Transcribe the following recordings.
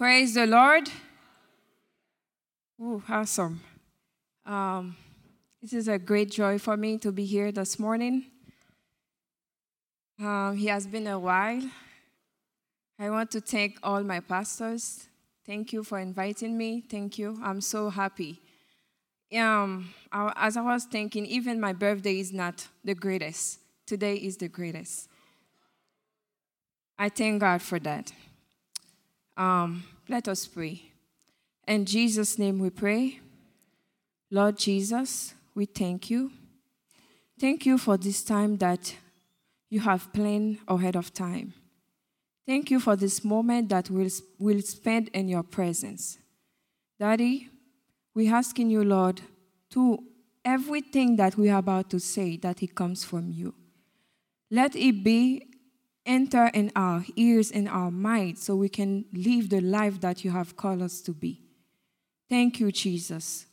Praise the Lord. Ooh, awesome. Um, is a great joy for me to be here this morning. Um, he has been a while. I want to thank all my pastors. Thank you for inviting me. Thank you. I'm so happy. Um, I, as I was thinking, even my birthday is not the greatest. Today is the greatest. I thank God for that. Um, let us pray. In Jesus' name we pray. Lord Jesus, we thank you. Thank you for this time that you have planned ahead of time. Thank you for this moment that we'll, we'll spend in your presence. Daddy, we're asking you, Lord, to everything that we are about to say, that it comes from you. Let it be enter in our ears and our minds so we can live the life that you have called us to be. Thank you, Jesus.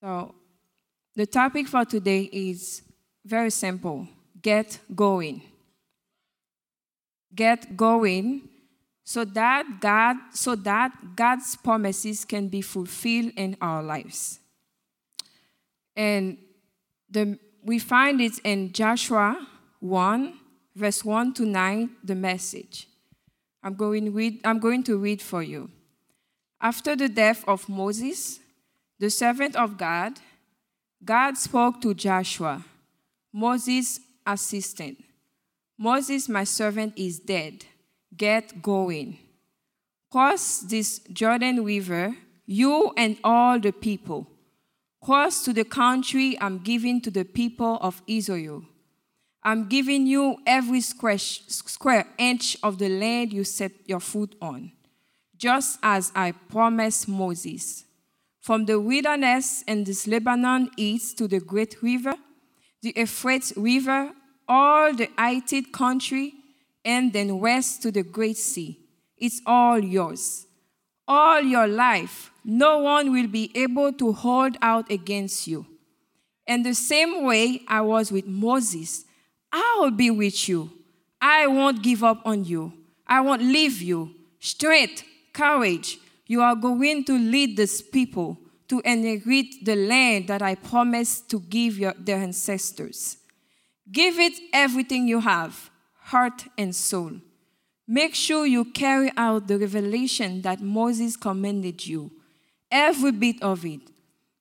So, the topic for today is very simple get going. Get going so that God so that God's promises can be fulfilled in our lives. And the, we find it in Joshua 1 verse 1 to 9, the message. I'm going, read, I'm going to read for you. After the death of Moses, the servant of God, God spoke to Joshua, Moses' assistant. Moses, my servant, is dead. Get going. Cross this Jordan River, you and all the people. Cross to the country I'm giving to the people of Israel. I'm giving you every square, square inch of the land you set your foot on, just as I promised Moses. From the wilderness in this Lebanon east to the great river, the Euphrates River, all the Hittite country, and then west to the great sea. It's all yours. All your life, no one will be able to hold out against you. In the same way I was with Moses, I will be with you. I won't give up on you. I won't leave you. Strength, courage. You are going to lead this people to inherit the land that I promised to give your, their ancestors. Give it everything you have, heart and soul. Make sure you carry out the revelation that Moses commanded you, every bit of it.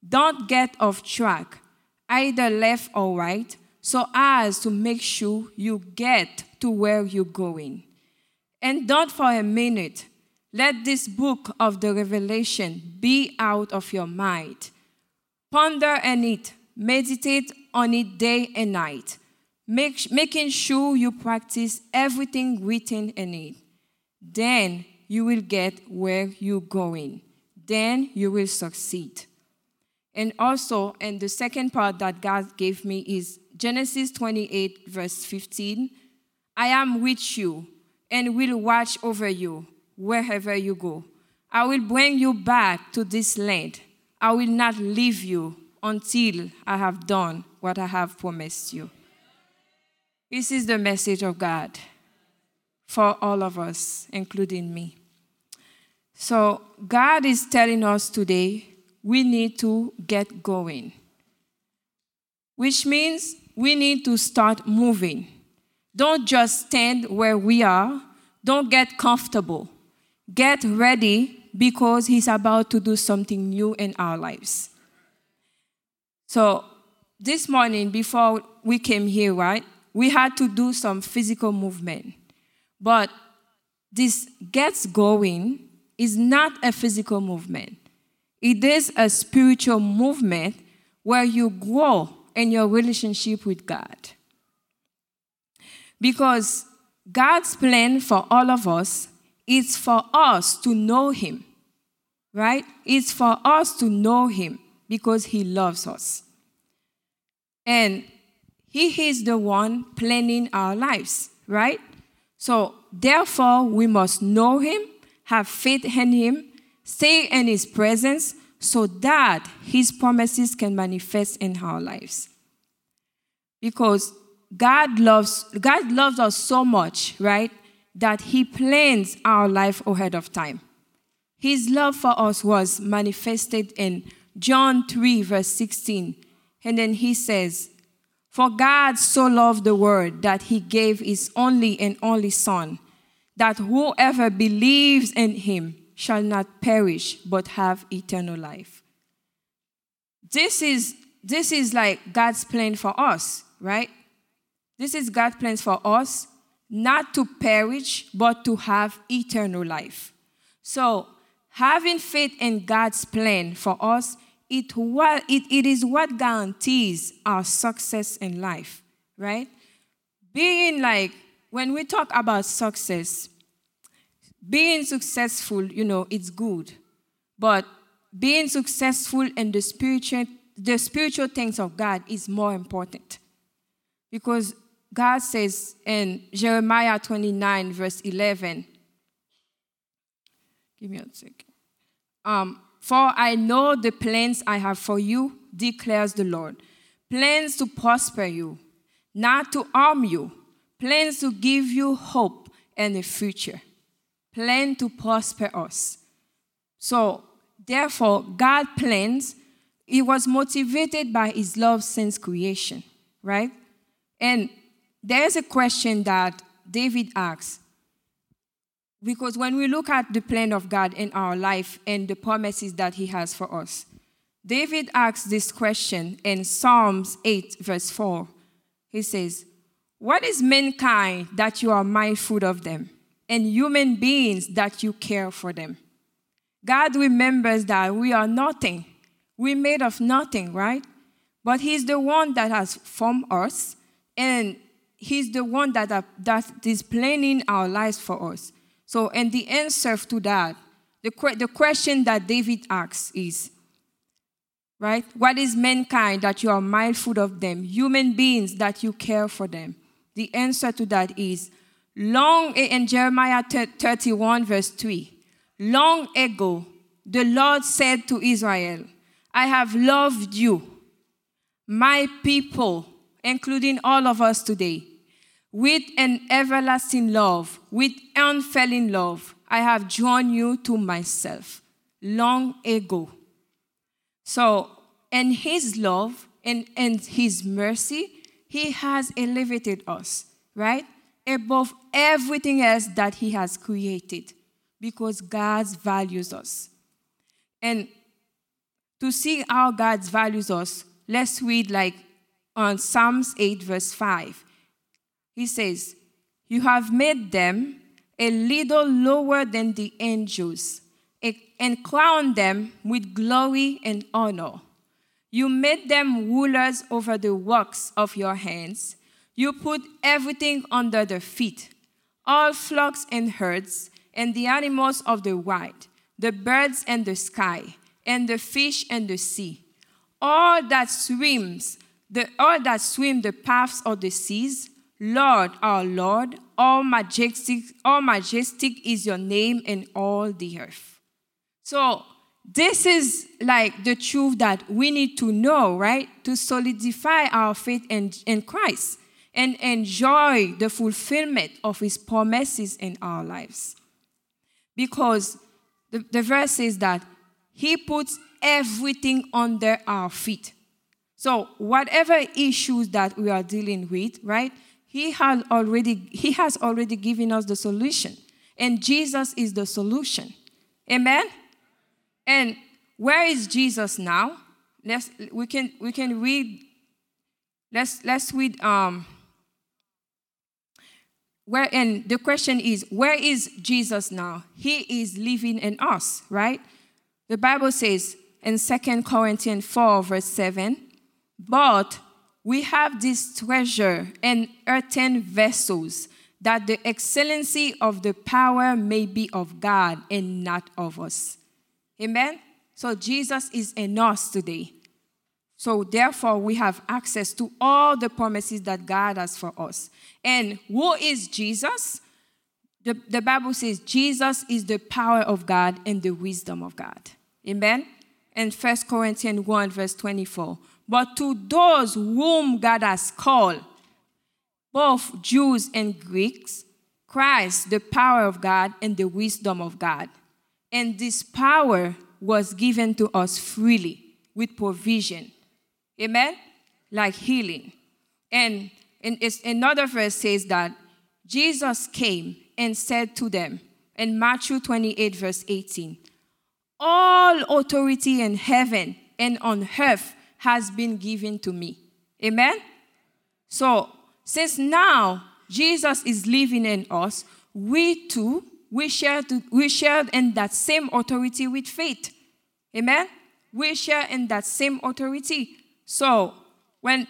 Don't get off track, either left or right so as to make sure you get to where you're going. And don't for a minute let this book of the Revelation be out of your mind. Ponder on it, meditate on it day and night, make, making sure you practice everything written in it. Then you will get where you're going. Then you will succeed. And also, and the second part that God gave me is Genesis 28, verse 15. I am with you and will watch over you wherever you go. I will bring you back to this land. I will not leave you until I have done what I have promised you. This is the message of God for all of us, including me. So, God is telling us today we need to get going, which means we need to start moving. Don't just stand where we are, don't get comfortable. Get ready because He's about to do something new in our lives. So, this morning, before we came here, right, we had to do some physical movement. But this gets going is not a physical movement. It is a spiritual movement where you grow in your relationship with God. Because God's plan for all of us is for us to know Him, right? It's for us to know Him because He loves us. And He is the one planning our lives, right? So, therefore, we must know Him, have faith in Him, stay in His presence so that His promises can manifest in our lives. Because God loves, God loves us so much, right? that He plans our life ahead of time. His love for us was manifested in John 3, verse 16. And then He says, For God so loved the world that He gave His only and only Son, that whoever believes in Him shall not perish but have eternal life. This is, this is like God's plan for us, right? This is God's plan for us, not to perish, but to have eternal life. So, having faith in God's plan for us, it, what, it, it is what guarantees our success in life, right? Being like, when we talk about success, being successful, you know, it's good. But being successful in the spiritual, the spiritual things of God is more important. Because God says in Jeremiah 29, verse 11, give me a second. Um, for I know the plans I have for you, declares the Lord. Plans to prosper you, not to harm you, plans to give you hope and a future, plan to prosper us. So, therefore, God plans, He was motivated by His love since creation, right? And there's a question that David asks. Because when we look at the plan of God in our life and the promises that He has for us, David asks this question in Psalms 8, verse 4. He says, What is mankind that you are mindful of them, and human beings that you care for them? God remembers that we are nothing. We're made of nothing, right? But He's the one that has formed us, and He's the one that, that is planning our lives for us. So, and the answer to that, the, the question that David asks is, right? What is mankind that you are mindful of them? Human beings that you care for them? The answer to that is, long in Jeremiah 31, verse 3, long ago, the Lord said to Israel, I have loved you, my people, including all of us today, with an everlasting love, with unfailing love. I have drawn you to myself long ago. So, in His love and, and His mercy, He has elevated us, right? Above everything else that He has created, because God values us. And to see how God values us, let's read like on Psalms 8, verse 5. He says, You have made them a little lower than the angels and crowned them with glory and honor. You made them rulers over the works of your hands. You put everything under their feet all flocks and herds, and the animals of the wild, the birds and the sky, and the fish and the sea. All that swims, the, all that swim the paths of the seas, Lord, our Lord, all majestic, all majestic is your name in all the earth. So this is like the truth that we need to know, right? To solidify our faith in, in Christ and enjoy the fulfillment of his promises in our lives. Because the, the verse says that he puts everything under our feet. So whatever issues that we are dealing with, right? He has already he has already given us the solution. And Jesus is the solution. Amen. And where is Jesus now? Let's we can we can read let's let's read um where and the question is where is jesus now? He is living in us right? The bible says in 2 corinthians 4 verse 7 but we have this treasure in earthen vessels that the excellency of the power may be of god and not of us. Amen? So jesus is in us today so, therefore, we have access to all the promises that God has for us. And who is Jesus? The, the Bible says Jesus is the power of God and the wisdom of God. Amen? And 1 Corinthians 1, verse 24. But to those whom God has called, both Jews and Greeks, Christ, the power of God and the wisdom of God. And this power was given to us freely with provision. Amen? Like healing. And in, another verse says that Jesus came and said to them in Matthew 28, verse 18, All authority in heaven and on earth has been given to me. Amen? So, since now Jesus is living in us, we too, we share, to, we share in that same authority with faith. Amen? We share in that same authority. So, when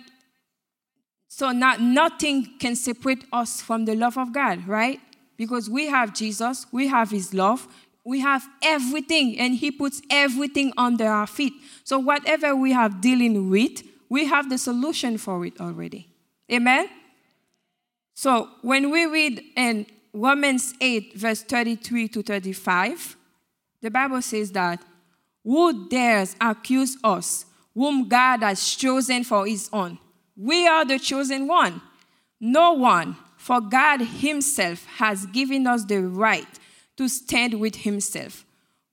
so not, nothing can separate us from the love of God, right? Because we have Jesus, we have his love, we have everything, and he puts everything under our feet. So whatever we have dealing with, we have the solution for it already. Amen? So when we read in Romans 8, verse 33 to 35, the Bible says that who dares accuse us, whom God has chosen for his own? We are the chosen one. No one, for God himself has given us the right to stand with himself.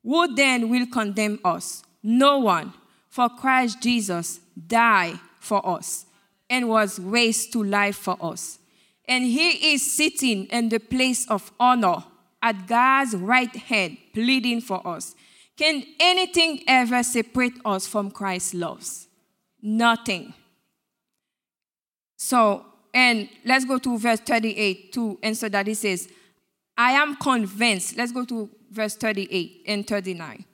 Who then will condemn us? No one, for Christ Jesus died for us and was raised to life for us and he is sitting in the place of honor at God's right hand, pleading for us. Can anything ever separate us from Christ's love? Nothing. So, and let's go to verse 38 to answer that. It says, I am convinced. Let's go to verse 38 and 39.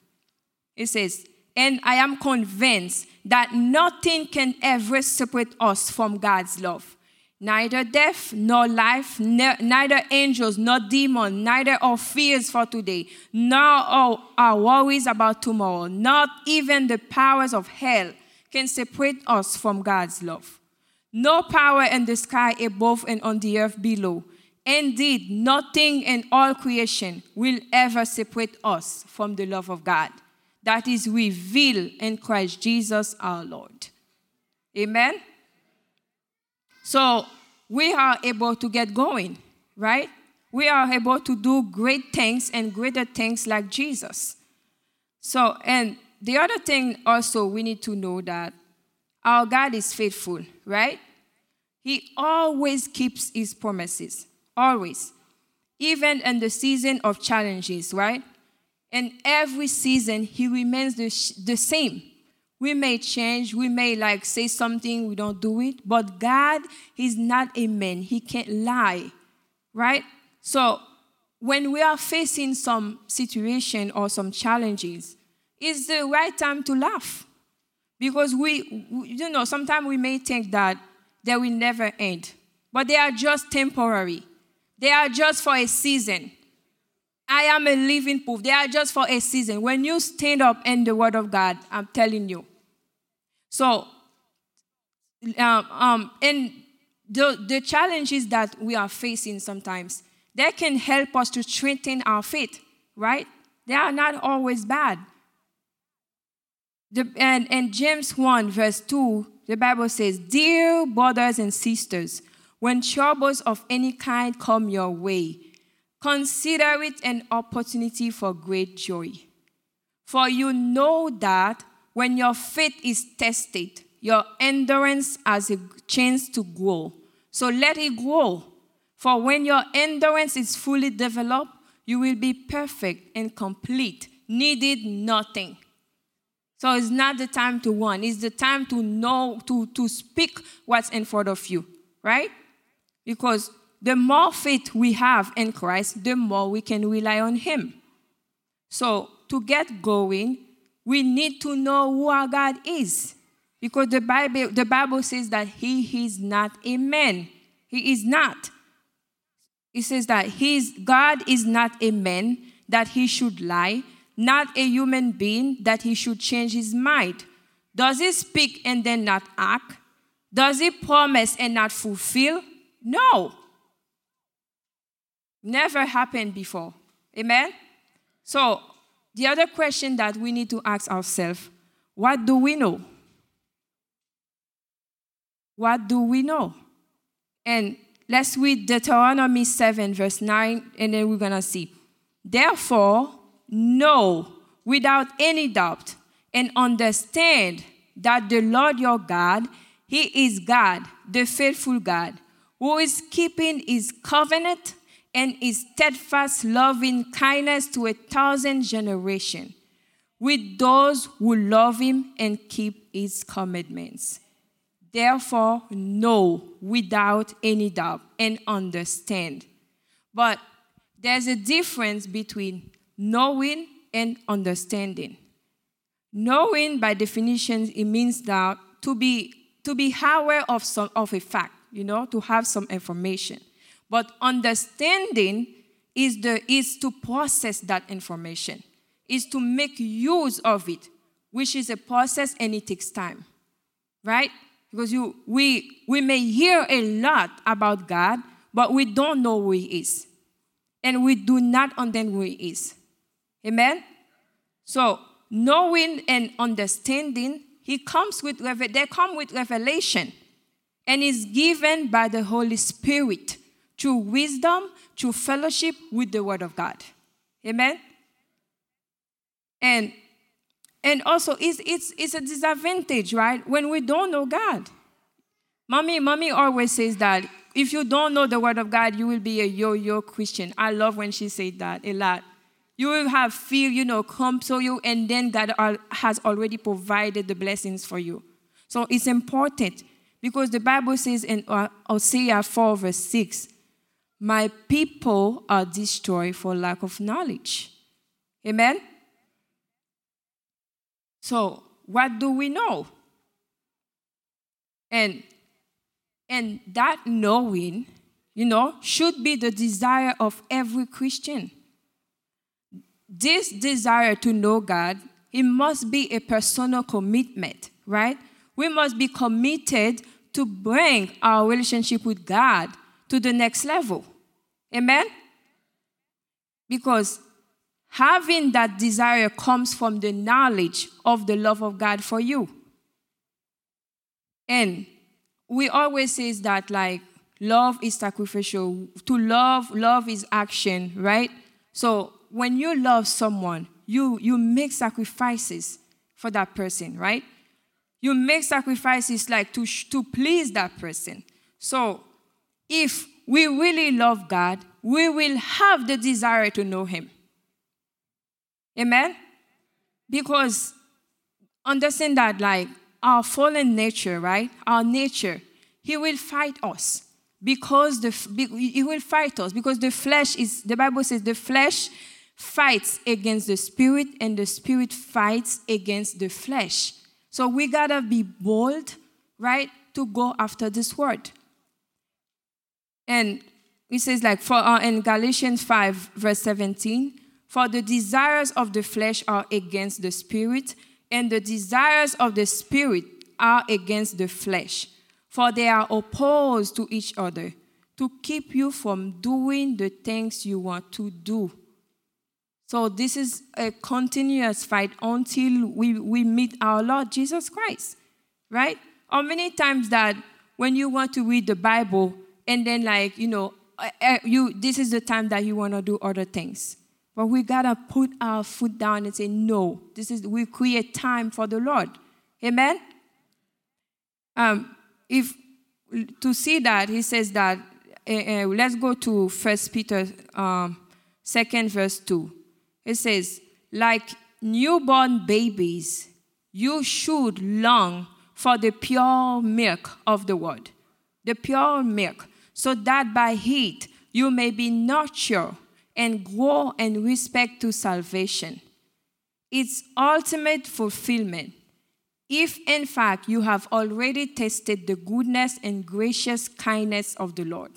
It says, And I am convinced that nothing can ever separate us from God's love neither death nor life, ne- neither angels nor demons, neither our fears for today, nor our, our worries about tomorrow, not even the powers of hell can separate us from God's love. No power in the sky above and on the earth below. Indeed, nothing in all creation will ever separate us from the love of God that is revealed in Christ Jesus our Lord. Amen. So we are able to get going, right? We are able to do great things and greater things like Jesus. So, and the other thing also we need to know that our God is faithful, right? He always keeps his promises, always. Even in the season of challenges, right? In every season, he remains the, the same. We may change, we may like say something, we don't do it, but God is not a man. He can't lie, right? So when we are facing some situation or some challenges, it's the right time to laugh. Because we, you know, sometimes we may think that they will never end, but they are just temporary. They are just for a season. I am a living proof. They are just for a season. When you stand up in the Word of God, I'm telling you, so, um, um, and the, the challenges that we are facing sometimes, they can help us to strengthen our faith, right? They are not always bad. The, and, and James 1, verse 2, the Bible says, Dear brothers and sisters, when troubles of any kind come your way, consider it an opportunity for great joy. For you know that when your faith is tested, your endurance has a chance to grow. So let it grow. For when your endurance is fully developed, you will be perfect and complete, needed nothing. So it's not the time to run, it's the time to know, to, to speak what's in front of you, right? Because the more faith we have in Christ, the more we can rely on Him. So to get going, we need to know who our God is. Because the Bible, the Bible says that he is not a man. He is not. It says that his, God is not a man that he should lie, not a human being that he should change his mind. Does he speak and then not act? Does he promise and not fulfill? No. Never happened before. Amen? So the other question that we need to ask ourselves what do we know? What do we know? And let's read Deuteronomy 7, verse 9, and then we're going to see. Therefore, know without any doubt and understand that the Lord your God, He is God, the faithful God, who is keeping His covenant and His steadfast loving kindness to a thousand generations with those who love Him and keep His commandments. Therefore, know without any doubt and understand. But there's a difference between knowing and understanding. Knowing, by definition, it means that to be to be aware of some of a fact, you know, to have some information. But understanding is the is to process that information, is to make use of it, which is a process and it takes time. Right? Because you we we may hear a lot about God, but we don't know who he is. And we do not understand who he is. Amen? So knowing and understanding, he comes with they come with revelation and is given by the Holy Spirit through wisdom, through fellowship with the Word of God. Amen. And and also it's it's it's a disadvantage, right? When we don't know God. Mommy, mommy always says that if you don't know the word of God, you will be a yo-yo Christian. I love when she said that a lot. You will have fear, you know, come to you, and then God has already provided the blessings for you. So it's important because the Bible says in uh, Hosea 4, verse 6, My people are destroyed for lack of knowledge. Amen? So, what do we know? And and that knowing, you know, should be the desire of every Christian this desire to know God, it must be a personal commitment, right? We must be committed to bring our relationship with God to the next level. Amen? Because having that desire comes from the knowledge of the love of God for you. And we always say that like love is sacrificial. To love, love is action, right? So when you love someone, you, you make sacrifices for that person, right? You make sacrifices like to, to please that person. So if we really love God, we will have the desire to know Him. Amen? Because understand that, like, our fallen nature, right? Our nature, He will fight us because the He will fight us because the flesh is. The Bible says the flesh fights against the spirit and the spirit fights against the flesh. So we gotta be bold, right, to go after this word. And it says, like, for uh, in Galatians 5, verse 17, for the desires of the flesh are against the spirit, and the desires of the spirit are against the flesh, for they are opposed to each other to keep you from doing the things you want to do. So this is a continuous fight until we, we meet our Lord Jesus Christ, right? Or many times that when you want to read the Bible and then like, you know, you this is the time that you want to do other things. But we gotta put our foot down and say, no, this is we create time for the Lord. Amen? Um, if to see that, he says that uh, uh, let's go to First Peter um, second verse two. It says, like newborn babies, you should long for the pure milk of the word, the pure milk, so that by it you may be nurtured and grow in respect to salvation. Its ultimate fulfillment, if in fact you have already tasted the goodness and gracious kindness of the Lord.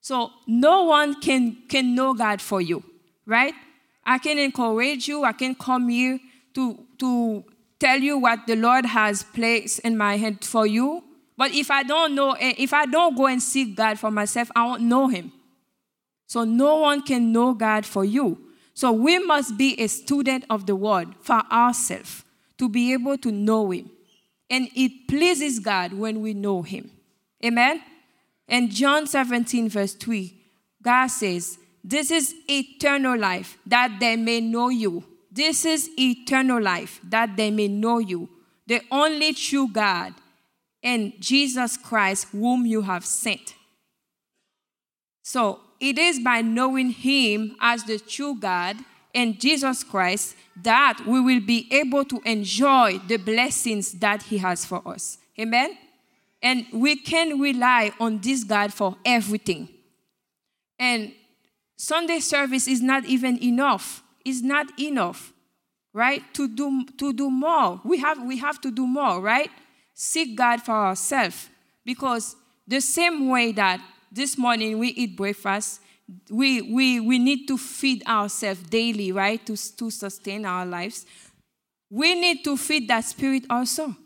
So no one can, can know God for you, right? I can encourage you. I can come here to, to tell you what the Lord has placed in my head for you. But if I don't know, eh, if I don't go and seek God for myself, I won't know Him. So no one can know God for you. So we must be a student of the Word for ourselves to be able to know Him. And it pleases God when we know Him. Amen? In John 17, verse 3, God says, This is eternal life, that they may know you. This is eternal life, that they may know you, the only true God, and Jesus Christ, whom you have sent. So it is by knowing Him as the true God and Jesus Christ that we will be able to enjoy the blessings that He has for us. Amen? And we can rely on this God for everything. And Sunday service is not even enough. It's not enough, right? To do, to do more. We have, we have to do more, right? Seek God for ourselves. Because the same way that this morning we eat breakfast, we, we, we need to feed ourselves daily, right? To, to sustain our lives. We need to feed that spirit also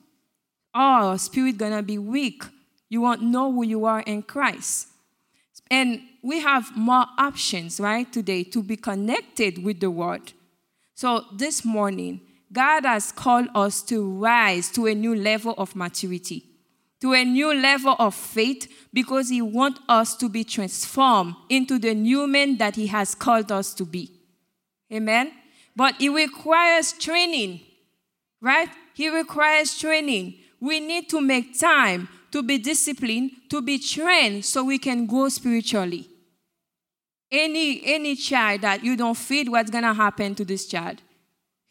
oh, spirit gonna be weak. You won't know who you are in Christ. And we have more options, right, today to be connected with the word. So this morning, God has called us to rise to a new level of maturity, to a new level of faith, because He wants us to be transformed into the new man that He has called us to be. Amen? But it requires training, right? He requires training we need to make time to be disciplined, to be trained so we can grow spiritually. Any, any child that you don't feed, what's going to happen to this child?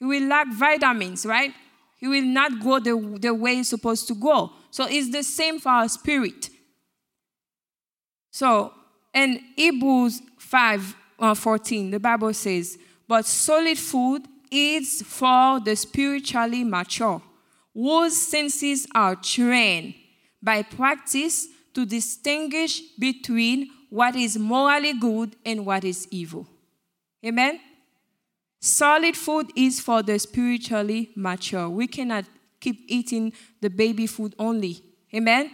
He will lack vitamins, right? He will not go the, the way he's supposed to go. So it's the same for our spirit. So in Hebrews 5 uh, 14, the Bible says, But solid food is for the spiritually mature whose senses are trained by practice to distinguish between what is morally good and what is evil. Amen? Solid food is for the spiritually mature. We cannot keep eating the baby food only. Amen?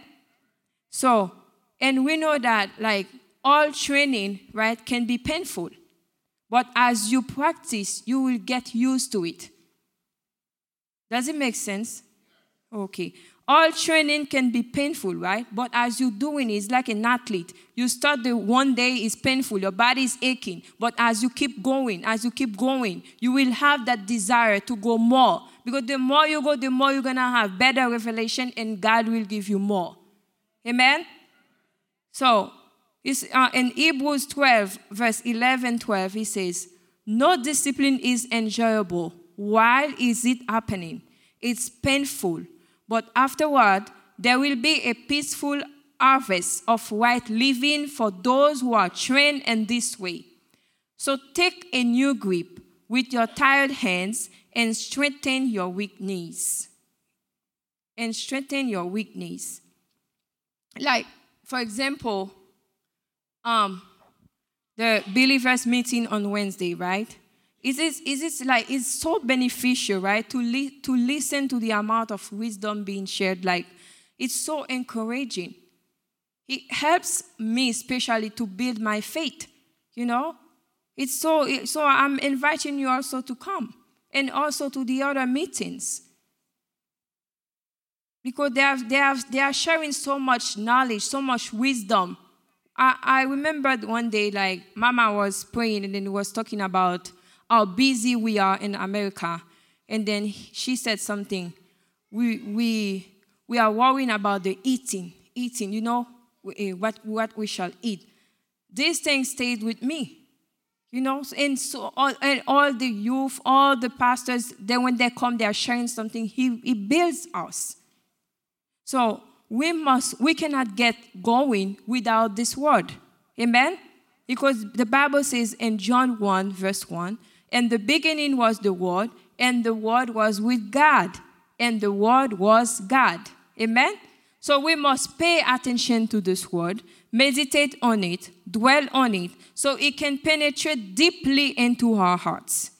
So, and we know that like all training, right, can be painful. But as you practice, you will get used to it. Does it make sense? Okay. All training can be painful, right? But as you're doing it, it's like an athlete. You start the one day is painful, your body is aching. But as you keep going, as you keep going, you will have that desire to go more. Because the more you go, the more you're gonna have better revelation, and God will give you more. Amen? So it's, uh, in Hebrews 12, verse 11, 12, he says, No discipline is enjoyable. Why is it happening? It's painful but afterward, there will be a peaceful harvest of right living for those who are trained in this way. So take a new grip with your tired hands and strengthen your weak knees. And strengthen your weak knees. Like, for example, um, the believers meeting on Wednesday, right? Is it, is it like it's so beneficial, right? To, li- to listen to the amount of wisdom being shared. Like, it's so encouraging. It helps me, especially, to build my faith, you know? It's so, so I'm inviting you also to come and also to the other meetings. Because they, have, they, have, they are sharing so much knowledge, so much wisdom. I, I remembered one day, like, Mama was praying and then was talking about how busy we are in America. And then she said something. We, we, we are worrying about the eating, eating, you know, eh, what, what we shall eat. This thing stayed with me. You know, and so all, and all the youth, all the pastors, then when they come, they are sharing something. He, he builds us. So we must, we cannot get going without this word. Amen? Because the Bible says in John 1, verse 1, and the beginning was the Word, and the Word was with God, and the Word was God. Amen? So we must pay attention to this Word, meditate on it, dwell on it, so it can penetrate deeply into our hearts.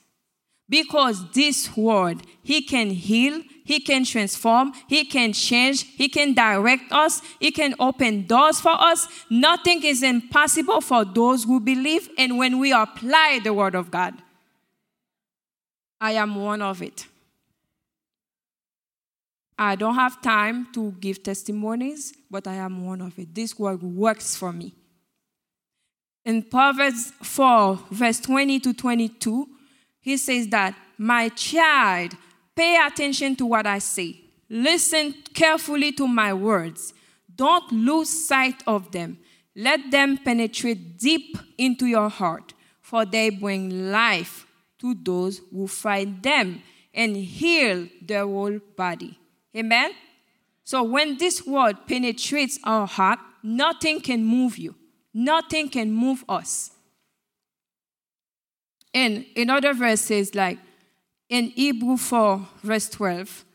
Because this Word, He can heal, He can transform, He can change, He can direct us, He can open doors for us. Nothing is impossible for those who believe and when we apply the Word of God. I am one of it. I don't have time to give testimonies, but I am one of it. This word works for me. In Proverbs 4, verse 20 to 22, he says that, My child, pay attention to what I say. Listen carefully to my words. Don't lose sight of them. Let them penetrate deep into your heart, for they bring life to those who find them and heal their whole body. Amen? So when this word penetrates our heart, nothing can move you, nothing can move us. And in other verses, like in Hebrew 4, verse 12,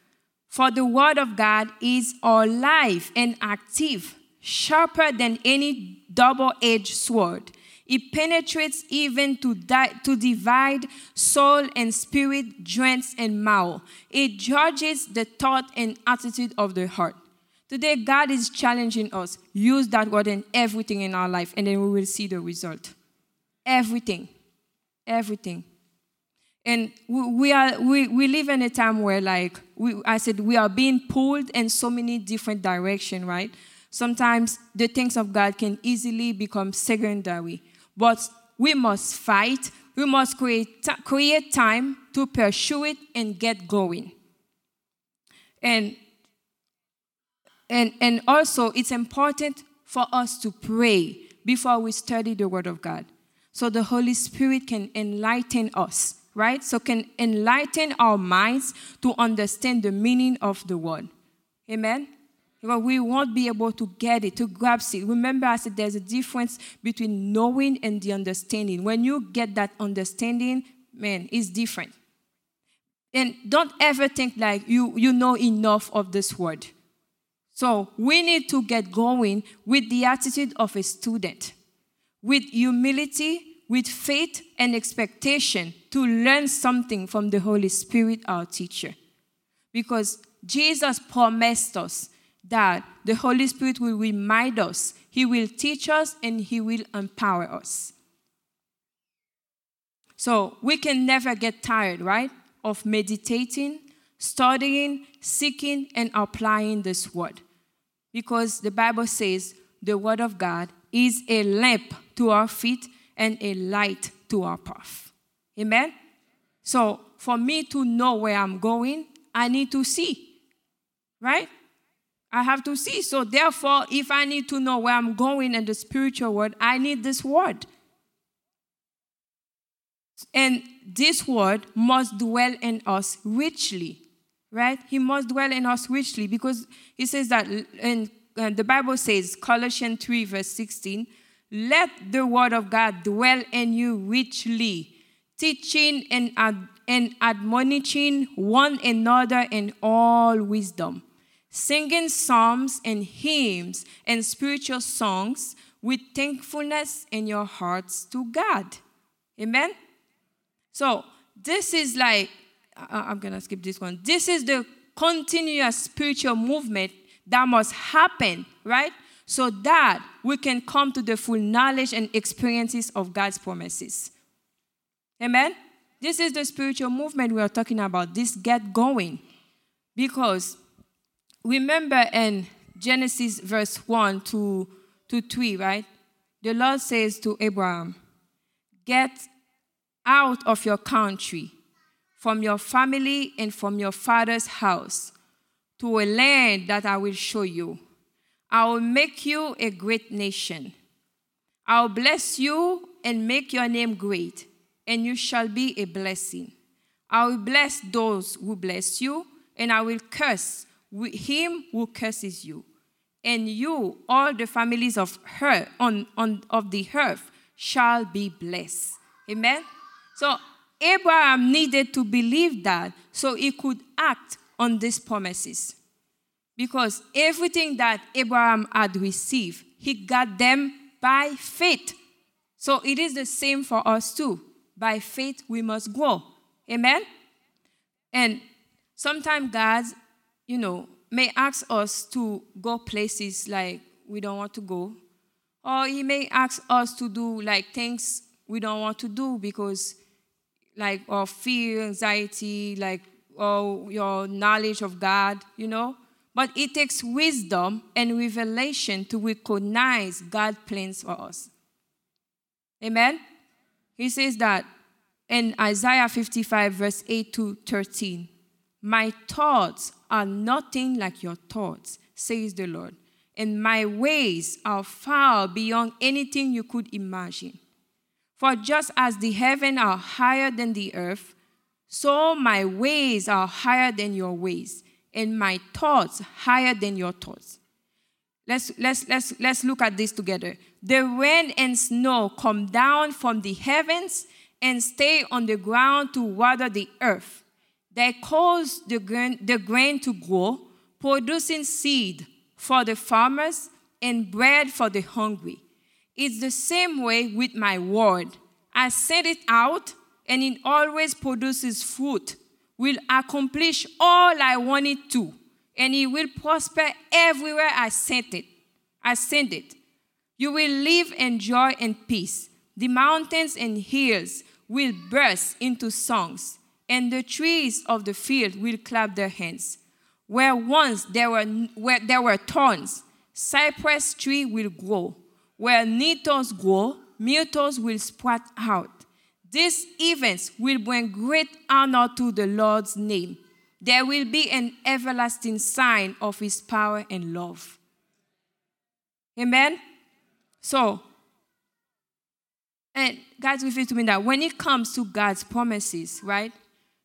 for the word of God is alive and active, sharper than any double edged sword it penetrates even to, di- to divide soul and spirit, joints and marrow. It judges the thought and attitude of the heart. Today, God is challenging us. Use that word in everything in our life, and then we will see the result. Everything. Everything. And we, we, are, we, we live in a time where, like we, I said, we are being pulled in so many different directions, right? Sometimes the things of God can easily become secondary. But we must fight. We must create, create time to pursue it and get going. And, and, and also, it's important for us to pray before we study the Word of God. So the Holy Spirit can enlighten us, right? So can enlighten our minds to understand the meaning of the Word. Amen? Because we won't be able to get it, to grasp it. Remember, I said there's a difference between knowing and the understanding. When you get that understanding, man, it's different. And don't ever think like you, you know enough of this word. So we need to get going with the attitude of a student, with humility, with faith and expectation to learn something from the Holy Spirit, our teacher. Because Jesus promised us that the Holy Spirit will remind us, He will teach us, and He will empower us. So we can never get tired, right, of meditating, studying, seeking, and applying this word. Because the Bible says the word of God is a lamp to our feet and a light to our path. Amen? So for me to know where I'm going, I need to see, right? I have to see. So, therefore, if I need to know where I'm going in the spiritual world, I need this word. And this word must dwell in us richly, right? He must dwell in us richly because he says that, and uh, the Bible says, Colossians 3, verse 16, let the word of God dwell in you richly, teaching and, ad- and admonishing one another in all wisdom singing psalms and hymns and spiritual songs with thankfulness in your hearts to God. Amen? So, this is like, I'm going to skip this one. This is the continuous spiritual movement that must happen, right? So that we can come to the full knowledge and experiences of God's promises. Amen? This is the spiritual movement we are talking about. This get going. Because remember in Genesis verse 1 to, to 3, right? The Lord says to Abraham, Get out of your country, from your family, and from your father's house, to a land that I will show you. I will make you a great nation. I will bless you and make your name great, and you shall be a blessing. I will bless those who bless you, and I will curse him who curses you. And you, all the families of her on, on of the earth, shall be blessed. Amen. So Abraham needed to believe that so he could act on these promises. Because everything that Abraham had received, he got them by faith. So it is the same for us too. By faith, we must grow. Amen? And sometimes God you know, may ask us to go places like we don't want to go. Or he may ask us to do like things we don't want to do because like of fear, anxiety, like or your knowledge of God, you know. But it takes wisdom and revelation to recognize God's plans for us. Amen? He says that in Isaiah 55, verse 8 to 13 My thoughts are nothing like your thoughts, says the Lord, and my ways are far beyond anything you could imagine. For just as the heavens are higher than the earth, so my ways are higher than your ways, and my thoughts higher than your thoughts. Let's, let's, let's, let's look at this together. The rain and snow come down from the heavens and stay on the ground to water the earth. They cause the grain, the grain to grow, producing seed for the farmers and bread for the hungry. It's the same way with my word. I send it out, and it always produces fruit, will accomplish all I want it to, and it will prosper everywhere I send it. I send it. You will live in joy and peace. The mountains and hills will burst into songs, and the trees of the field will clap their hands. Where once there were, where there were thorns, cypress tree will grow. Where nettles grow, myrtles will sprout out. These events will bring great honor to the Lord's name. There will be an everlasting sign of his power and love. Amen? So, and God's revealed to me that when it comes to God's promises, right,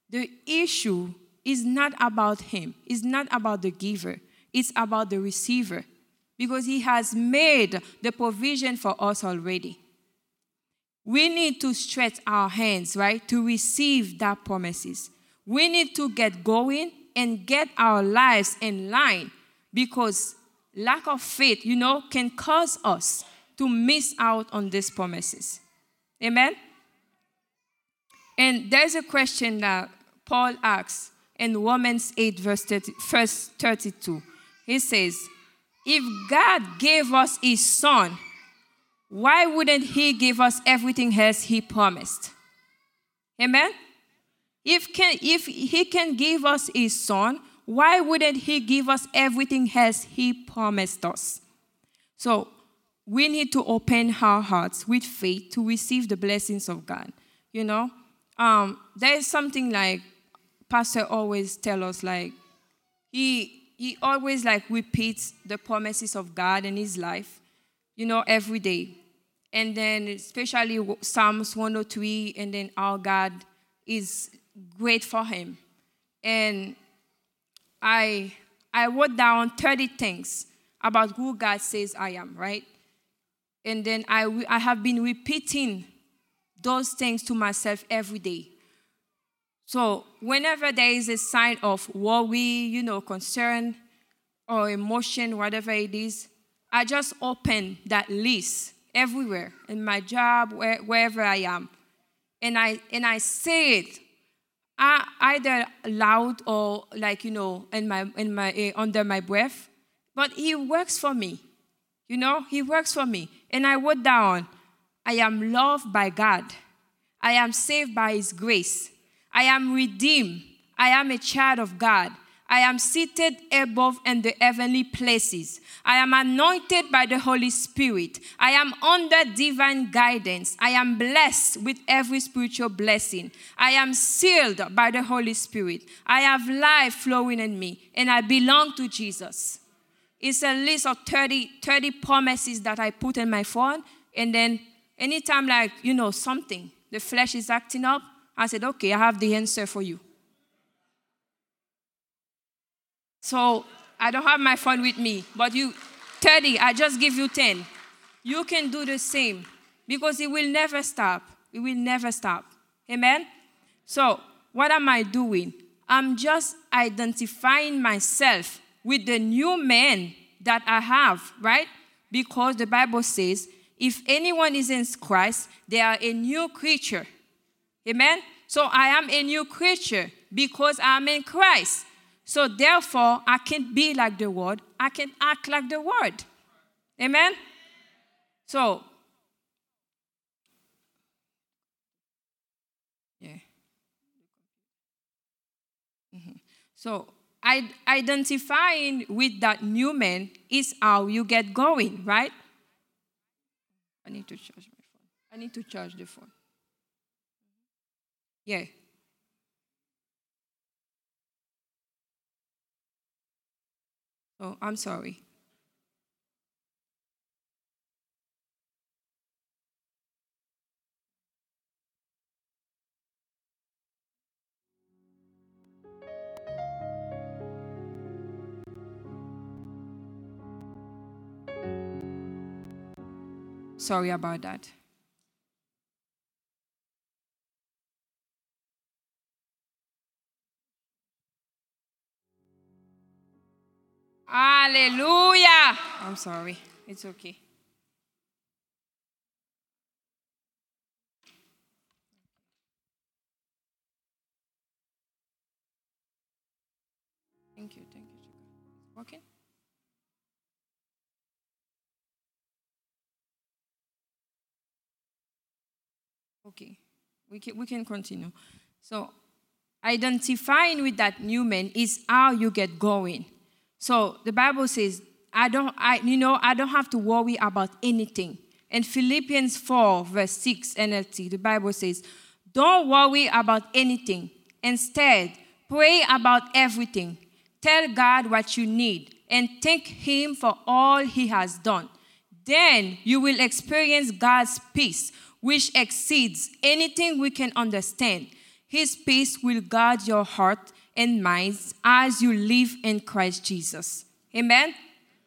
the issue is not about Him, it's not about the giver, it's about the receiver. Because He has made the provision for us already. We need to stretch our hands, right, to receive that promises. We need to get going and get our lives in line because lack of faith, you know, can cause us to miss out on these promises. Amen? And there's a question that Paul asks in Romans 8, verse, 30, verse 32. He says, If God gave us his son, why wouldn't he give us everything else he promised? Amen? If, can, if he can give us his son, why wouldn't he give us everything else he promised us? So we need to open our hearts with faith to receive the blessings of God. You know, um, there is something like Pastor always tell us like he he always like repeats the promises of God in his life, you know, every day. And then especially Psalms 103, and then our God is great for him. And I I wrote down 30 things about who God says I am, right? And then I, I have been repeating those things to myself every day. So whenever there is a sign of worry, you know, concern or emotion, whatever it is, I just open that list everywhere in my job, where, wherever I am, and I and I say it, I, either loud or like you know in my in my uh, under my breath, but it works for me. You know, He works for me. And I wrote down, I am loved by God. I am saved by His grace. I am redeemed. I am a child of God. I am seated above in the heavenly places. I am anointed by the Holy Spirit. I am under divine guidance. I am blessed with every spiritual blessing. I am sealed by the Holy Spirit. I have life flowing in me, and I belong to Jesus. It's a list of 30, 30 promises that I put in my phone. And then anytime, like, you know, something, the flesh is acting up, I said, okay, I have the answer for you. So I don't have my phone with me, but you, 30, I just give you 10. You can do the same because it will never stop. It will never stop. Amen? So, what am I doing? I'm just identifying myself with the new man that I have, right? Because the Bible says, if anyone is in Christ, they are a new creature. Amen? So I am a new creature because I'm in Christ. So therefore, I can't be like the world, I can act like the world. Amen? So, yeah. Mm-hmm. So, identifying with that new man is how you get going, right? I need to charge my phone. I need to charge the phone. Yeah. Oh, I'm sorry. Sorry about that. Hallelujah. I'm sorry. It's okay. Thank you. Thank you. Working? Okay, we can, we can continue. So, identifying with that new man is how you get going. So the Bible says, I don't, I, you know, I don't have to worry about anything. In Philippians 4, verse 6 NLT, the Bible says, Don't worry about anything. Instead, pray about everything. Tell God what you need and thank Him for all He has done. Then you will experience God's peace, which exceeds anything we can understand. His peace will guard your heart and minds as you live in Christ Jesus. Amen?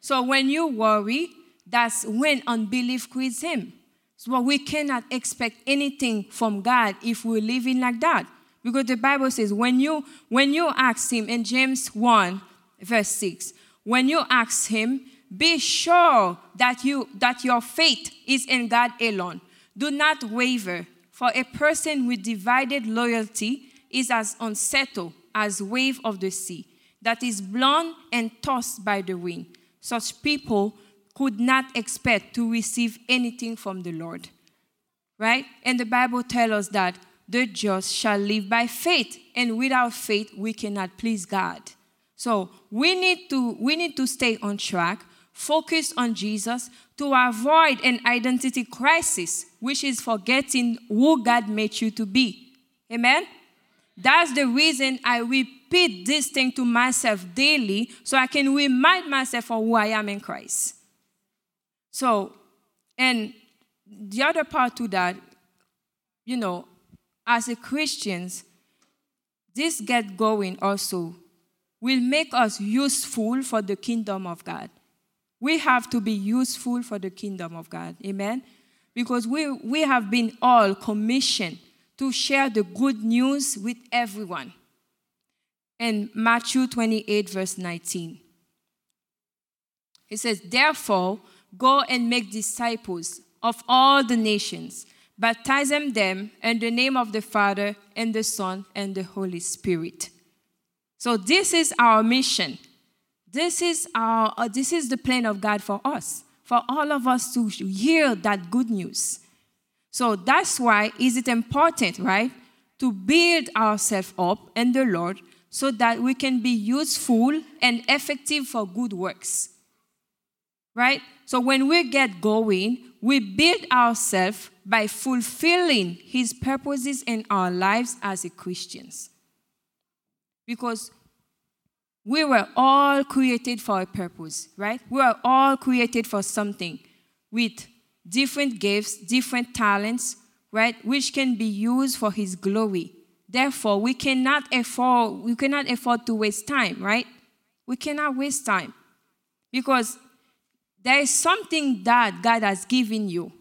So when you worry, that's when unbelief creates him. So we cannot expect anything from God if we're living like that. Because the Bible says when you when you ask him in James 1, verse 6, when you ask him, be sure that you that your faith is in God alone. Do not waver, for a person with divided loyalty is as unsettled as wave of the sea that is blown and tossed by the wind. Such people could not expect to receive anything from the Lord. Right? And the Bible tells us that the just shall live by faith, and without faith we cannot please God. So we need to we need to stay on track, focus on Jesus to avoid an identity crisis, which is forgetting who God made you to be. Amen. That's the reason I repeat this thing to myself daily so I can remind myself of who I am in Christ. So, and the other part to that, you know, as a Christians, this get going also will make us useful for the kingdom of God. We have to be useful for the kingdom of God. Amen? Because we, we have been all commissioned to share the good news with everyone. In Matthew 28, verse 19, it says, Therefore, go and make disciples of all the nations, baptizing them in the name of the Father, and the Son, and the Holy Spirit. So, this is our mission. This is, our, uh, this is the plan of God for us, for all of us to hear that good news. So that's why is it important, right, to build ourselves up in the Lord so that we can be useful and effective for good works. Right? So when we get going, we build ourselves by fulfilling his purposes in our lives as Christians. Because we were all created for a purpose, right? We are all created for something with different gifts, different talents, right, which can be used for his glory. Therefore, we cannot afford we cannot afford to waste time, right? We cannot waste time. Because there is something that God has given you.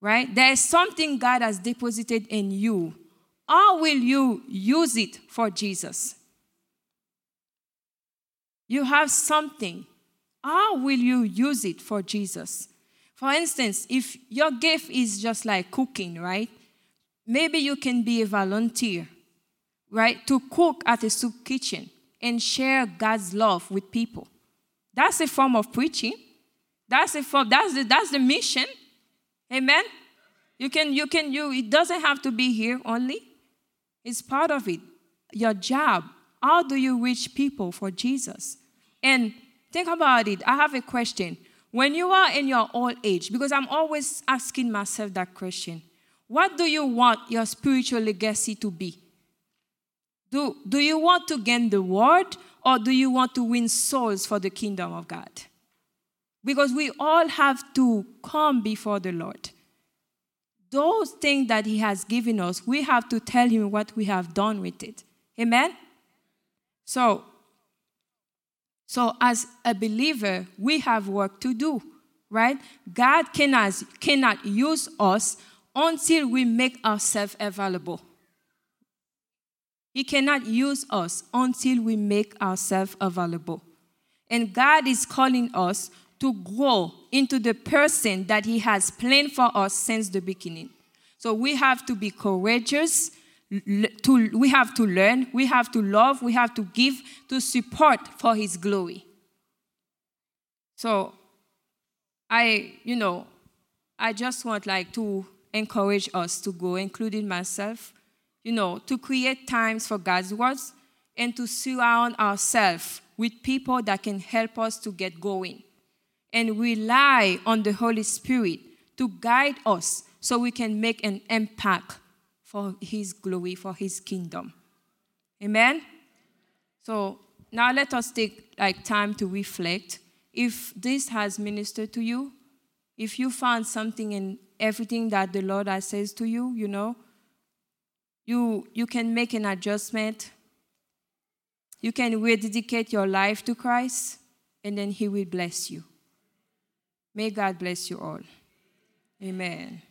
Right? There is something God has deposited in you. How will you use it for Jesus? You have something. How will you use it for Jesus? For instance, if your gift is just like cooking, right? Maybe you can be a volunteer, right? To cook at a soup kitchen and share God's love with people. That's a form of preaching. That's a form, that's the that's the mission. Amen. You can you can you it doesn't have to be here only. It's part of it. Your job. how do you reach people for Jesus? And think about it. I have a question. When you are in your old age, because I'm always asking myself that question, what do you want your spiritual legacy to be? Do, do you want to gain the world or do you want to win souls for the kingdom of God? Because we all have to come before the Lord. Those things that He has given us, we have to tell Him what we have done with it. Amen? So, so as a believer, we have work to do, right? God cannot, cannot use us until we make ourselves available. He cannot use us until we make ourselves available. And God is calling us to grow into the person that He has planned for us since the beginning. So we have to be courageous. To, we have to learn, we have to love, we have to give to support for His glory. So, I, you know, I just want like to encourage us to go, including myself, you know, to create times for God's words and to surround ourselves with people that can help us to get going and rely on the Holy Spirit to guide us so we can make an impact for His glory, for His kingdom. Amen? So now let us take like time to reflect. If this has ministered to you, if you found something in everything that the Lord has says to you, you know, you, you can make an adjustment. You can rededicate your life to Christ, and then He will bless you. May God bless you all. Amen.